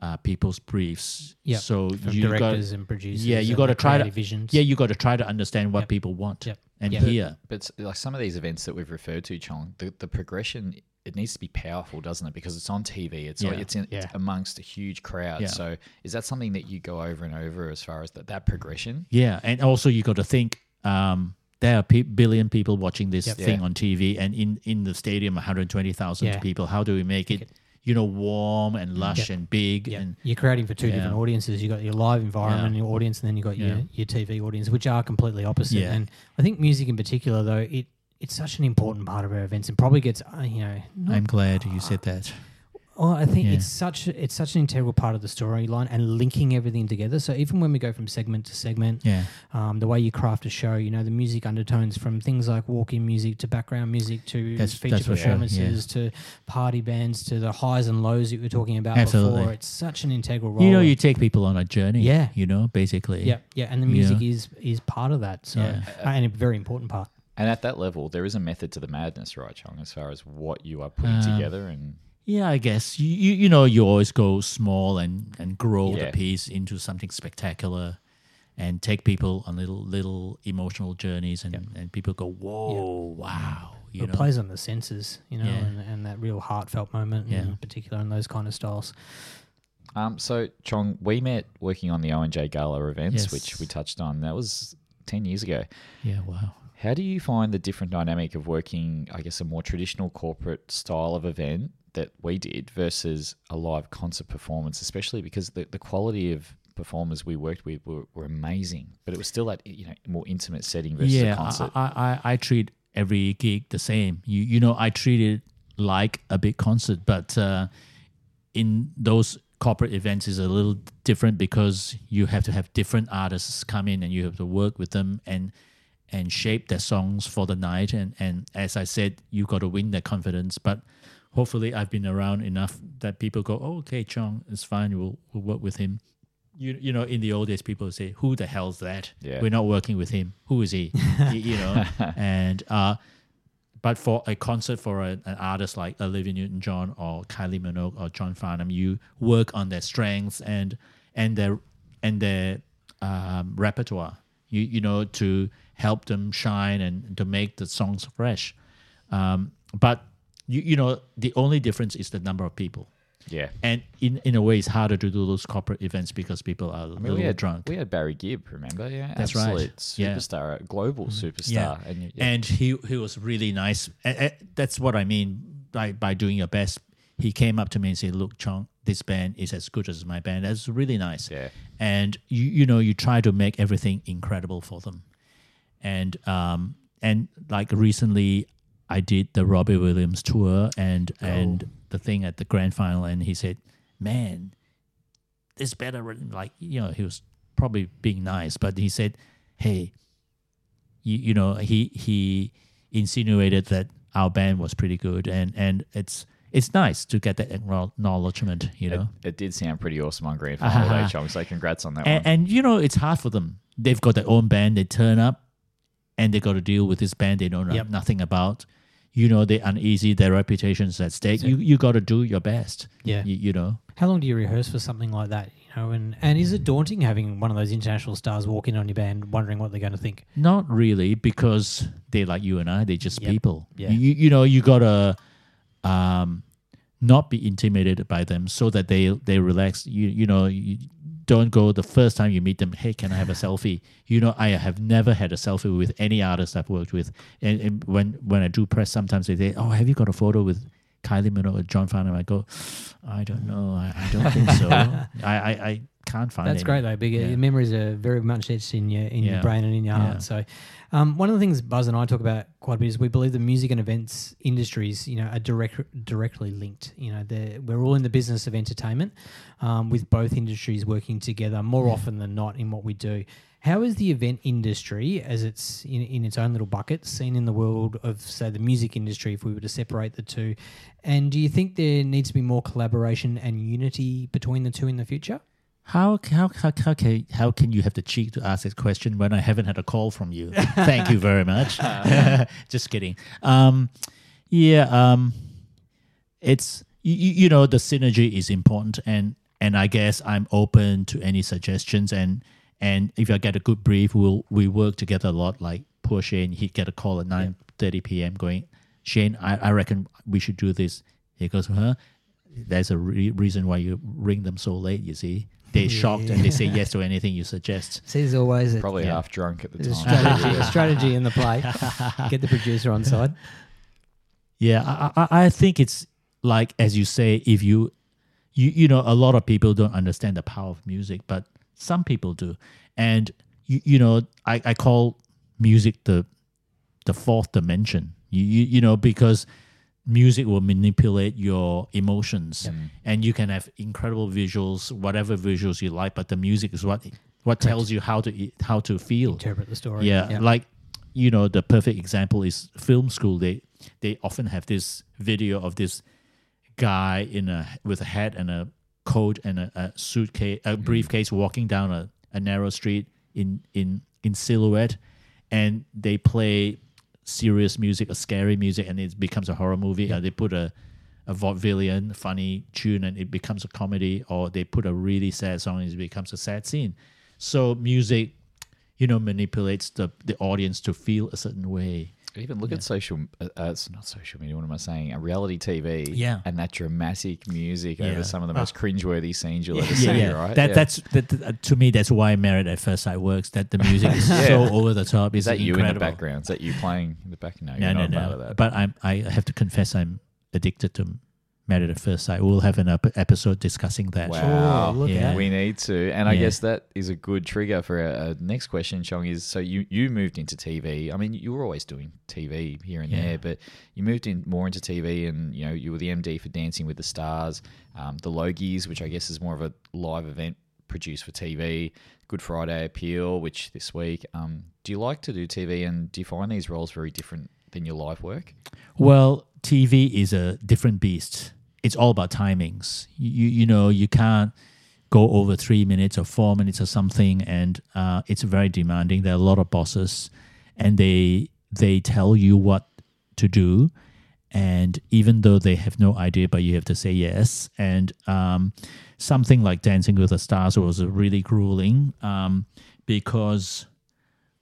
uh, people's briefs. Yep, So From you got directors and producers. yeah, you got to try to visions. yeah, you got to try to understand what Yep. people want Yep. and Yep. hear. But s- like some of these events that we've referred to, Chong, the, the progression it needs to be powerful, doesn't it? Because it's on TV. It's like it's, in, it's amongst a huge crowd. Yeah. So is that something that you go over and over as far as that that progression? Yeah, and also you got to think um, there are pe- billion people watching this Yep. thing Yeah. on TV, and in in the stadium, one hundred twenty thousand Yeah. people. How do we make it, you know, warm and lush Yep. and big? Yeah, And you're creating for two different audiences. You have got your live environment, Yeah. your audience, and then you have got your, your TV audience, which are completely opposite. Yeah. And I think music in particular, though, it it's such an important part of our events, and probably gets uh, you know. I'm glad you said that. oh, I think Yeah. it's such it's such an integral part of the storyline and linking everything together. So even when we go from segment to segment, Yeah, um, the way you craft a show, you know, the music undertones from things like walk-in music to background music to That's- feature that's for sure, performances to party bands to the highs and lows that you were talking about Absolutely. before. It's such an integral role. you know, you take people on a journey. Yeah. you know, basically. Yeah, yeah, and the You music know? is is part of that. So, Yeah. uh, and a very important part. And at that level, there is a method to the madness, right, Chong, as far as what you are putting Um, together and Yeah, I guess you you, you know you always go small and and grow Yeah. the piece into something spectacular, and take people on little little emotional journeys, and, and people go, whoa, wow, you it know. plays on the senses, you know, Yeah. and, and that real heartfelt moment Yeah. in particular, and those kind of styles. Um, so Chong, we met working on the ONJ Gala events, Yes. which we touched on. That was ten years ago. yeah, wow. How do you find the different dynamic of working, I guess, a more traditional corporate style of event that we did versus a live concert performance, especially because the, the quality of performers we worked with were, were amazing, but it was still that you know more intimate setting versus yeah, a concert. I, I, I I treat every gig the same. You you know, I treat it like a big concert, but uh, in those corporate events is a little different because you have to have different artists come in and you have to work with them and and shape their songs for the night and and as I said, you got to win their confidence. But hopefully, I've been around enough that people go, oh, okay, Chong, it's fine. We'll we'll work with him. You, you know, in the old days, people would say, "Who the hell's that? Yeah. We're not working with him. Who is he?" you, you know, and uh, but for a concert for a, an artist like Olivia Newton-John or Kylie Minogue or John Farnham, you work on their strengths and and their and their um, repertoire. You you know to help them shine and to make the songs fresh. Um, but you you know the only difference is the number of people. yeah. And in, in a way, it's harder to do those corporate events because people are a I mean, little we had drunk. We had Barry Gibb, remember? Yeah, That's right. absolute Yeah. superstar, a global superstar. Yeah. And, yeah. and he he was really nice. And, and that's what I mean. by by doing your best. He came up to me and said, "Look, Chong, this band is as good as my band. That's really nice." Yeah. And you you know you try to make everything incredible for them, and um and like recently, I did the Robbie Williams tour and and the thing at the grand final, and he said, "Man, this better." Like you know, he was probably being nice, but he said, "Hey." you, you know he he insinuated that our band was pretty good and and it's it's nice to get that acknowledgement you know it did sound pretty awesome on Grand Final day, Chong. So congrats on that and, one. and you know it's hard for them they've got their own band they turn up and they got to deal with this band they know no- Yep. nothing about you know they're uneasy their reputation's at stake you you got to do your best Yeah. you, you know How long do you rehearse for something like that? You know, and and is it daunting having one of those international stars walk in on your band, wondering what they're going to think? Not really, because they're like you and I. They're just Yep. people. Yeah. You, you know, you gotta um, not be intimidated by them, so that they they relax. You you know, you don't go the first time you meet them. Hey, can I have a selfie? You know, I have never had a selfie with any artist I've worked with. And, and when when I do press, sometimes they say, "Oh, have you got a photo with?" Kylie Minogue or John Farnham, I go, I don't know. I, I don't think so. I, I, I can't find That's any." great though. Big Yeah. your memories are very much etched in your in your brain and in your Yeah. heart. So, um, one of the things Buzz and I talk about quite a bit is we believe the music and events industries, you know, are direct directly linked. You know, we're all in the business of entertainment, um, with both industries working together more often than not in what we do. How is the event industry, as it's in, in its own little bucket, seen in the world of, say, the music industry, if we were to separate the two? And do you think there needs to be more collaboration and unity between the two in the future? How how how how can how can you have the cheek to ask this question when I haven't had a call from you? Thank you very much. Just kidding. Um, yeah. Um, it's you, you know the synergy is important, and and I guess I'm open to any suggestions, and and if I get a good brief, we'll we work together a lot. Like poor Shane, he'd get a call at nine thirty p.m. going, Shane, I, I reckon we should do this. He goes, huh? There's a re- reason why you ring them so late. You see, they're shocked and they say yes to anything you suggest. See, there's always a, Probably Yeah. half drunk at the there's a time. strategy, a strategy in the play. Get the producer on side. Yeah, I, I, I think it's like as you say, if you, you, you know, a lot of people don't understand the power of music, but some people do, and you, you know, I, I call music the, the fourth dimension. You, you, you know, because music will manipulate your emotions, and you can have incredible visuals, whatever visuals you like, but the music is what what tells you how to how to feel. Interpret the story. Yeah, like you know, the perfect example is film school. They they often have this video of this guy in a with a hat and a coat and a, a suitcase, a mm-hmm. briefcase, walking down a, a narrow street in in in silhouette, and they play serious music, a scary music, and it becomes a horror movie. And uh, they put a a vaudevillian funny tune and it becomes a comedy, or they put a really sad song and it becomes a sad scene. So music you know, manipulates the, the audience to feel a certain way. Even look at social, uh, uh, it's not social media, what am I saying? A reality TV. Yeah. And that dramatic music Yeah. over some of the most cringeworthy scenes you'll ever Yeah, see, yeah. right? That Yeah. that's that, uh, to me. That's why Married at First Sight works. That the music is Yeah. so over the top. Is It's that you in the background? Is that you playing in the back? No, No, you're no, not no. of that. But I'm. I have to confess, I'm addicted to Married at First Sight. We'll have an ep- episode discussing that. Wow. look Yeah. out. We need to, and I Yeah. guess that is a good trigger for our, our next question. Chong is so you you moved into TV. I mean, you were always doing TV here and Yeah. there, but you moved in more into TV, and you know you were the MD for Dancing with the Stars, um, the Logies, which I guess is more of a live event produced for TV. Good Friday Appeal, which this week. Um, do you like to do TV, and do you find these roles very different than your live work? Well, TV is a different beast. It's all about timings. You you know you can't go over three minutes or four minutes or something, and uh, it's very demanding. There are a lot of bosses, and they they tell you what to do, and even though they have no idea, but you have to say yes. And um, something like Dancing with the Stars was really grueling um, because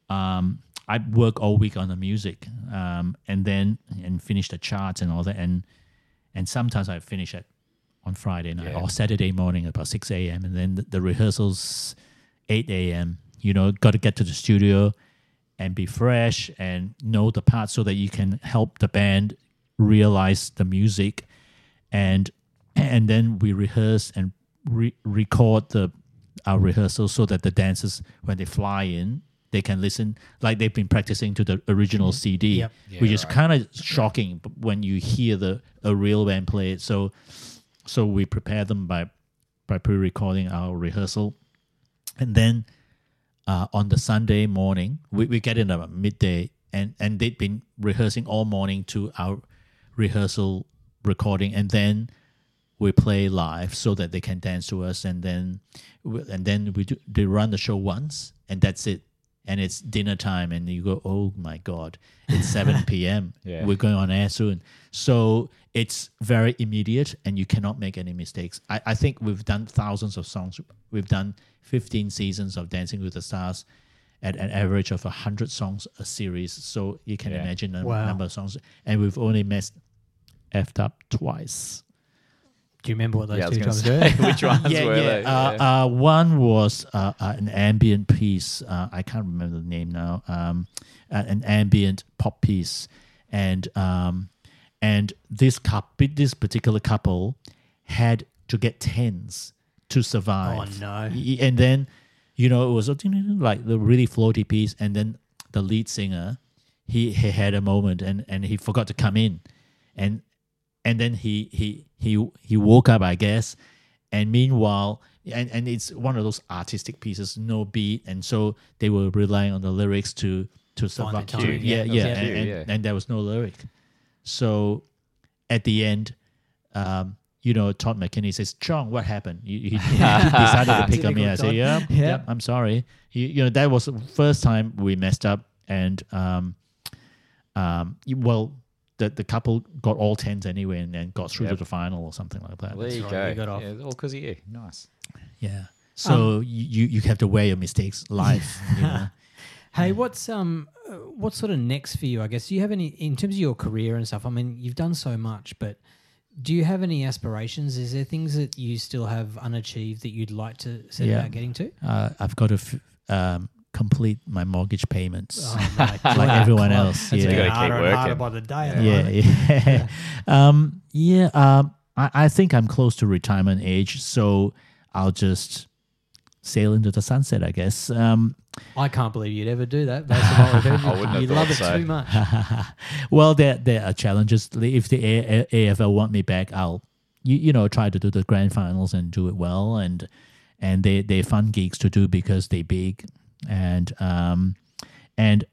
um, I work all week on the music, um, and then and finish the charts and all that, and and sometimes I finish at on Friday night Yeah. or Saturday morning about six a.m. and then the, the rehearsals eight a.m. You know, got to get to the studio and be fresh and know the parts so that you can help the band realize the music, and and then we rehearse and re- record the our rehearsal so that the dancers when they fly in they can listen like they've been practicing to the original CD, Yep. which is kind of shocking when you hear the a real band play it. So so we prepare them by by pre-recording our rehearsal, and then uh, on the Sunday morning we, we get in about midday, and and they've been rehearsing all morning to our rehearsal recording, and then we play live so that they can dance to us, and then we- and then we do, they run the show once, and that's it. And it's dinner time, and you go, oh my god, it's seven p.m. Yeah. We're going on air soon, so it's very immediate, and you cannot make any mistakes. I, I think we've done thousands of songs. We've done fifteen seasons of Dancing with the Stars, at an average of hundred songs a series. So you can Yeah. imagine the Wow. number of songs, and we've only messed effed up twice. Do you remember what those Yeah, two going times were? which ones yeah, were yeah. they? Uh, Yeah. uh, one was uh, uh, an ambient piece. Uh, I can't remember the name now. Um, uh, an ambient pop piece, and um, and this couple, this particular couple, had to get tens to survive. Oh, no. And then, you know, it was like the really floaty piece, and then the lead singer, he, he had a moment, and and he forgot to come in, and and then he he he he woke up, I guess, and meanwhile, and and it's one of those artistic pieces, no beat, and so they were relying on the lyrics to to survive. the yeah, yeah. yeah, and, and, yeah. and there was no lyric, so at the end, um, you know, Todd McKenney says, "Chong, what happened?" He, he, decided to pick on me. I say, "Yeah, yeah, Yeah. I'm sorry." You, you know, that was the first time we messed up, and um, um, well, the the couple got all tens anyway, and then got through to the final or something like that. There you right, go. you got off. Yeah, all because of you. Nice. Yeah. So you you have to wear your mistakes live. you know? Hey, what's um, what sort of next for you? I guess do you have any in terms of your career and stuff? I mean, you've done so much, but do you have any aspirations? Is there things that you still have unachieved that you'd like to set Yeah. about getting to? Uh, I've got to f- um, complete my mortgage payments. Oh, mate, Like everyone else, It's yeah. getting keep harder and harder by the day. at the yeah, yeah. um, yeah. Um, I, I think I'm close to retirement age, so I'll just sail into the sunset, I guess. Um, I can't believe you'd ever do that. Based on what we've heard. I wouldn't have you love thought it so. too much. well, there there are challenges. If the A- A- AFL want me back, I'll you, you know try to do the grand finals and do it well, and and they they're fun gigs to do because they're big, and um and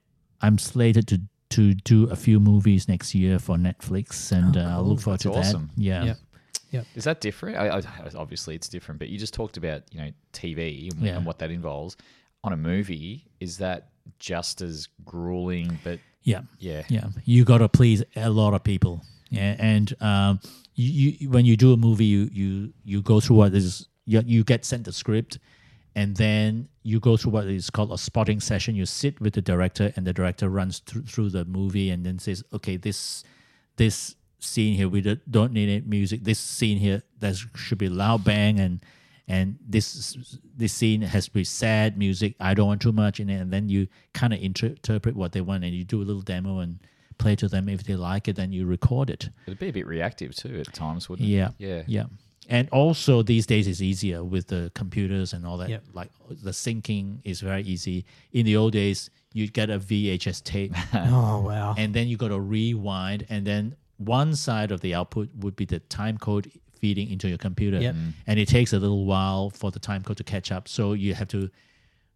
I'm slated to to do a few movies next year for Netflix, and Oh, uh, I'll look forward That's to awesome. that. Yeah. Yep. Is that different? I, I, obviously, it's different. But you just talked about you know TV and, Yeah. and what that involves. On a movie, is that just as grueling? But Yeah. yeah, Yeah, you got to please a lot of people. Yeah, and um, you, you when you do a movie, you you you go through what is you, you get sent the script, and then you go through what is called a spotting session. You sit with the director, and the director runs through, through the movie, and then says, "Okay, this this scene here we don't- need any music. This scene here there should be loud bang and." And this this scene has to be sad music. I don't want too much in it, and then you kind of interpret what they want, and you do a little demo and play to them. If they like it, then you record it. it'd be a bit reactive too at times, wouldn't Yeah, it? Yeah, yeah. And also these days it's easier with the computers and all that. Yep. Like the syncing is very easy. In the old days, you get a VHS tape, Oh wow. and then you got to rewind, and then one side of the output would be the time code feeding into your computer, Yep. Mm. and it takes a little while for the time code to catch up. So you have to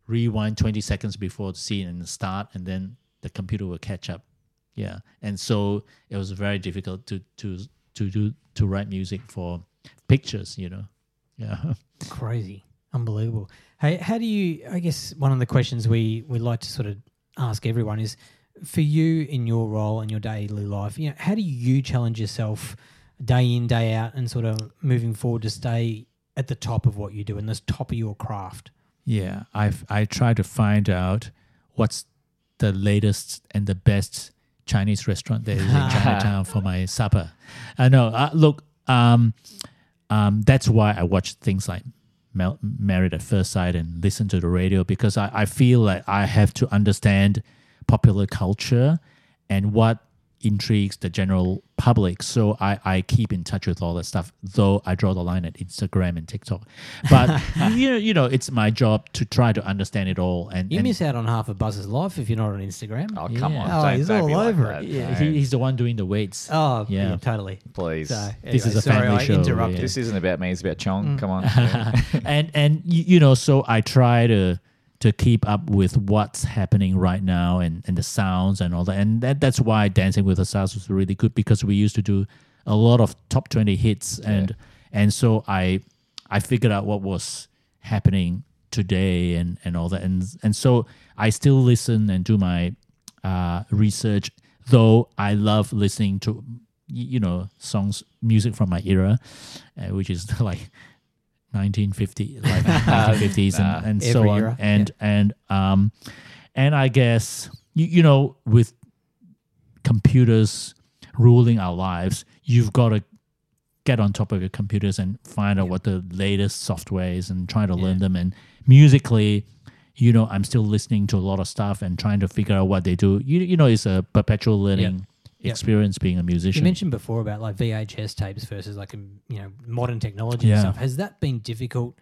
rewind 20 seconds before the scene and start, and then the computer will catch up. Yeah, and so it was very difficult to to to do to write music for pictures. You know, yeah. Crazy. Unbelievable. Hey, how do you I guess one of the questions we we like to sort of ask everyone is for you in your role in your daily life, you know, how do you challenge yourself day in, day out and sort of moving forward to stay at the top of what you do and this top of your craft? Yeah, I've I try to find out what's the latest and the best Chinese restaurant there is in Chinatown for my supper. I know. Uh, look, um, um, that's why I watch things like Mel- Married at First Sight and listen to the radio because I, I feel like I have to understand popular culture and what intrigues the general public. So I, I keep in touch with all that stuff, though I draw the line at Instagram and TikTok. But you know, you know, it's my job to try to understand it all. And, You and miss out on half of Buzz's life if you're not on Instagram. Oh, come Yeah. on. Oh, don't- he's don't all be like over it. yeah, mate. he, he's the one doing the weights. Oh, yeah, Yeah. totally. Please. So, This is a sorry, family I show, interrupted. yeah. This isn't about me. It's about Chong. Mm. Come on. And and you, you know so i try to to keep up with what's happening right now and and the sounds and all that. And that that's why dancing with the stars was really good because we used to do a lot of top 20 hits and and so i i figured out what was happening today and and all that. And and so i still listen and do my uh research though i love listening to you know songs music from my era uh, which is like 1950 like 1950s Nah, and, and so on. era, and and um and i guess you, you know with computers ruling our lives you've got to get on top of your computers and find out what the latest software is and try to learn them. And musically you know i'm still listening to a lot of stuff and trying to figure out what they do. You, you know it's a perpetual learning Experience being a musician. You mentioned before about like VHS tapes versus like you know modern technology Yeah. and stuff. Has that been difficult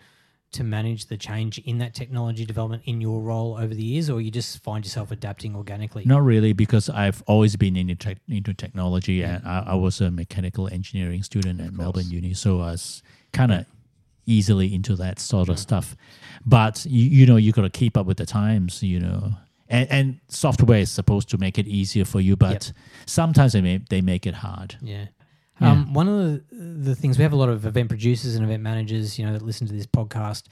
to manage the change in that technology development in your role over the years, or you just find yourself adapting organically? Not really, because I've always been into, tech into technology, and I, I was a mechanical engineering student at Melbourne Uni, so I was kind of easily into that sort of mm. stuff. But you, you know, you got to keep up with the times, you know. And, and software is supposed to make it easier for you, but sometimes they may, they make it hard. Yeah. Yeah. Um, one of the, the things we have a lot of event producers and event managers, you know, that listen to this podcast.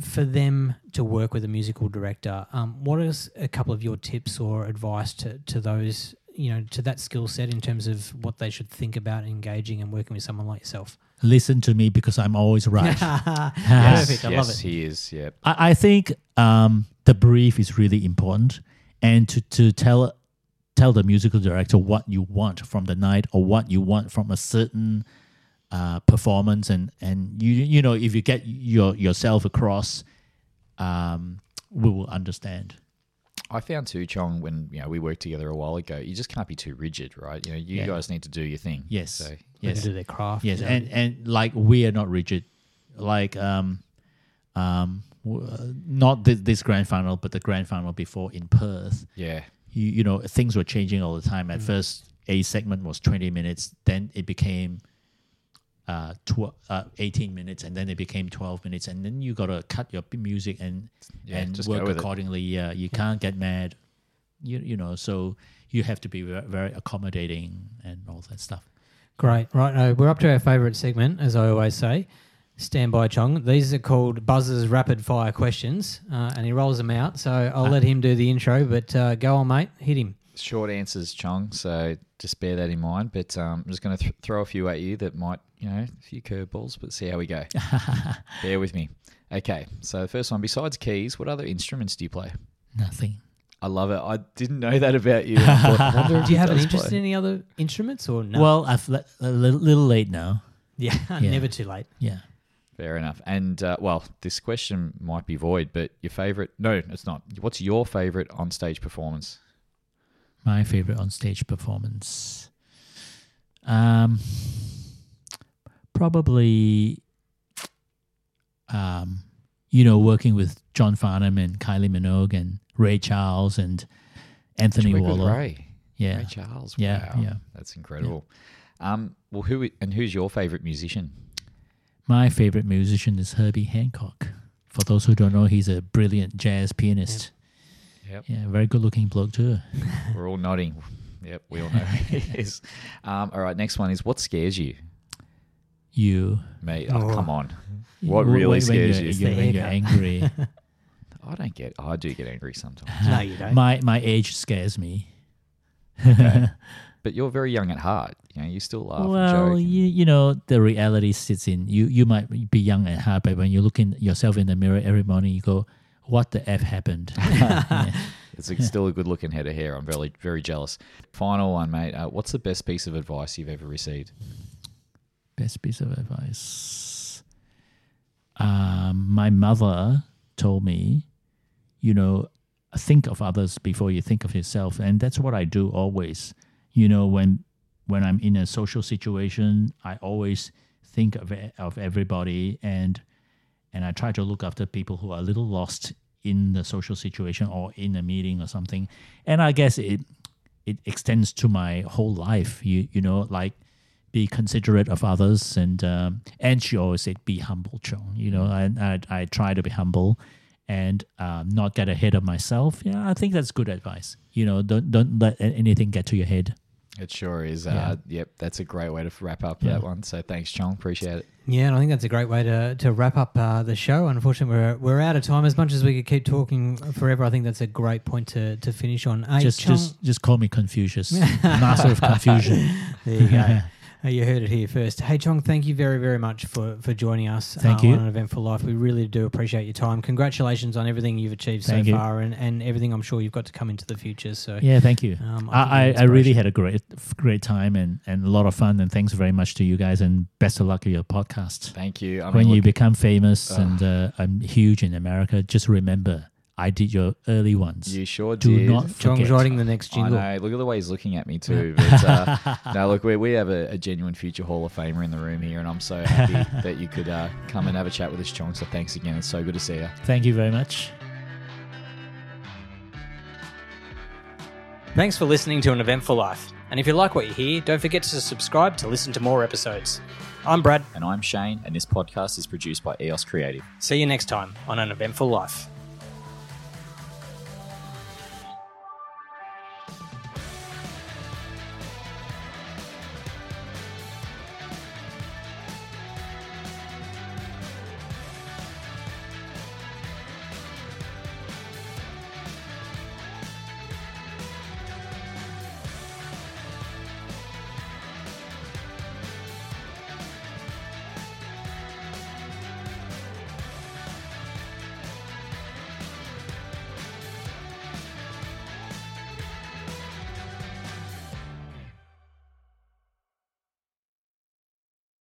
For them to work with a musical director, um, what is a couple of your tips or advice to, to those, you know, to that skill set in terms of what they should think about engaging and working with someone like yourself? Listen to me because I'm always right. Perfect. I yes, love it. he is. Yeah. I, I think um, the brief is really important, and to to tell tell the musical director what you want from the night or what you want from a certain uh, performance, and and you you know if you get your yourself across, um, we will understand. I found too, Chong, when you know we worked together a while ago, you just can't be too rigid, right? You know, you Yeah. guys need to do your thing. Yes. So Yes. do their craft. Yes, you know. and and like we are not rigid, like um, um, w- uh, not this, this grand final, but the grand final before in Perth. yeah, you, you know things were changing all the time. At first, a segment was twenty minutes, then it became uh, tw- uh, eighteen minutes, and then it became twelve minutes, and then you gotta cut your p- music and Yeah, and just work with it. accordingly. Yeah, you can't get mad. You you know, so you have to be very, very accommodating and all that stuff. Great. Right. No, we're up to our favourite segment, as I always say. Stand by, Chong. These are called Buzz's rapid fire questions, uh, and he rolls them out. So I'll let him do the intro, but uh, go on, mate. Hit him. short answers, Chong. So just bear that in mind. But um, I'm just going to th- throw a few at you that might, you know, a few curveballs, but see how we go. bear with me. Okay. So the first one, besides keys, what other instruments do you play? Nothing. I love it. I didn't know that about you. I thought, I wonder if Do you have an interest play. in any other instruments or no? Well, I've le- a little, little late now. yeah, never too late. Yeah. Fair enough. And uh, well, this question might be void, but your favorite? No, it's not. What's your favorite on-stage performance? My favorite on stage performance. Um, probably, um, you know, working with John Farnham and Kylie Minogue and Ray Charles and Anthony Did you work with Warlow. Ray. Yeah, Ray Charles. Yeah, wow. yeah. That's incredible. Um, well, who and who's your favorite musician? My favorite musician is Herbie Hancock. For those who don't know, he's a brilliant jazz pianist. Yep. Yeah, very good looking bloke too. We're all nodding. Yep, we all know who he is. Um, all right, next one is what scares you, You. mate? Oh, Oh. come on. What when- really scares you're, you? you're- when you're angry. I don't get. I do get angry sometimes. No, you don't. my my age scares me. But you're very young at heart. You know, you still laugh and well, joke. you you know the reality sits in you. You might be young at heart, but when you look in yourself in the mirror every morning, you go, "What the f happened?" Yeah. It's a, still a good looking head of hair. I'm very very jealous. Final one, mate. Uh, what's the best piece of advice you've ever received? Best piece of advice. Um, my mother told me, you know, think of others before you think of yourself, and that's what I do always. You know, when when I'm in a social situation, I always think of of everybody and and I try to look after people who are a little lost in the social situation or in a meeting or something. And I guess it it extends to my whole life. You you know, like be considerate of others and um, and she always said be humble, Chong. You know, I I, I try to be humble and um, not get ahead of myself. Yeah, I think that's good advice. You know, don't don't let anything get to your head. It sure is. Yeah. Uh, yep, that's a great way to wrap up Yeah. that one. So thanks, Chong. Appreciate it. Yeah, and I think that's a great way to, to wrap up uh, the show. Unfortunately, we're, we're out of time. As much as we could keep talking forever, I think that's a great point to, to finish on. Hey, just Chong- just just call me Confucius, master of confusion. There you go. Uh, you heard it here first. Hey, Chong, thank you very, very much for, for joining us Thank uh, you. on an Eventful life. We really do appreciate your time. Congratulations on everything you've achieved Thank so you. far and, and everything I'm sure you've got to come into the future. So, Yeah, thank you. Um, I I, I, really had a great great time and, and a lot of fun and thanks very much to you guys and best of luck with your podcast. Thank you. I when mean, you become famous Ugh. and uh, I'm huge in America, just remember I did your early ones. you sure Do did. not Chong's forget. writing the next I jingle. know. Look at the way he's looking at me too. But uh, no, look, we, we have a, a genuine future Hall of Famer in the room here, and I'm so happy that you could uh, come and have a chat with us, Chong. So thanks again. It's so good to see you. Thank you very much. Thanks for listening to An Eventful Life. And if you like what you hear, don't forget to subscribe to listen to more episodes. I'm Brad. And I'm Shane, and this podcast is produced by EOS Creative. See you next time on An Eventful Life.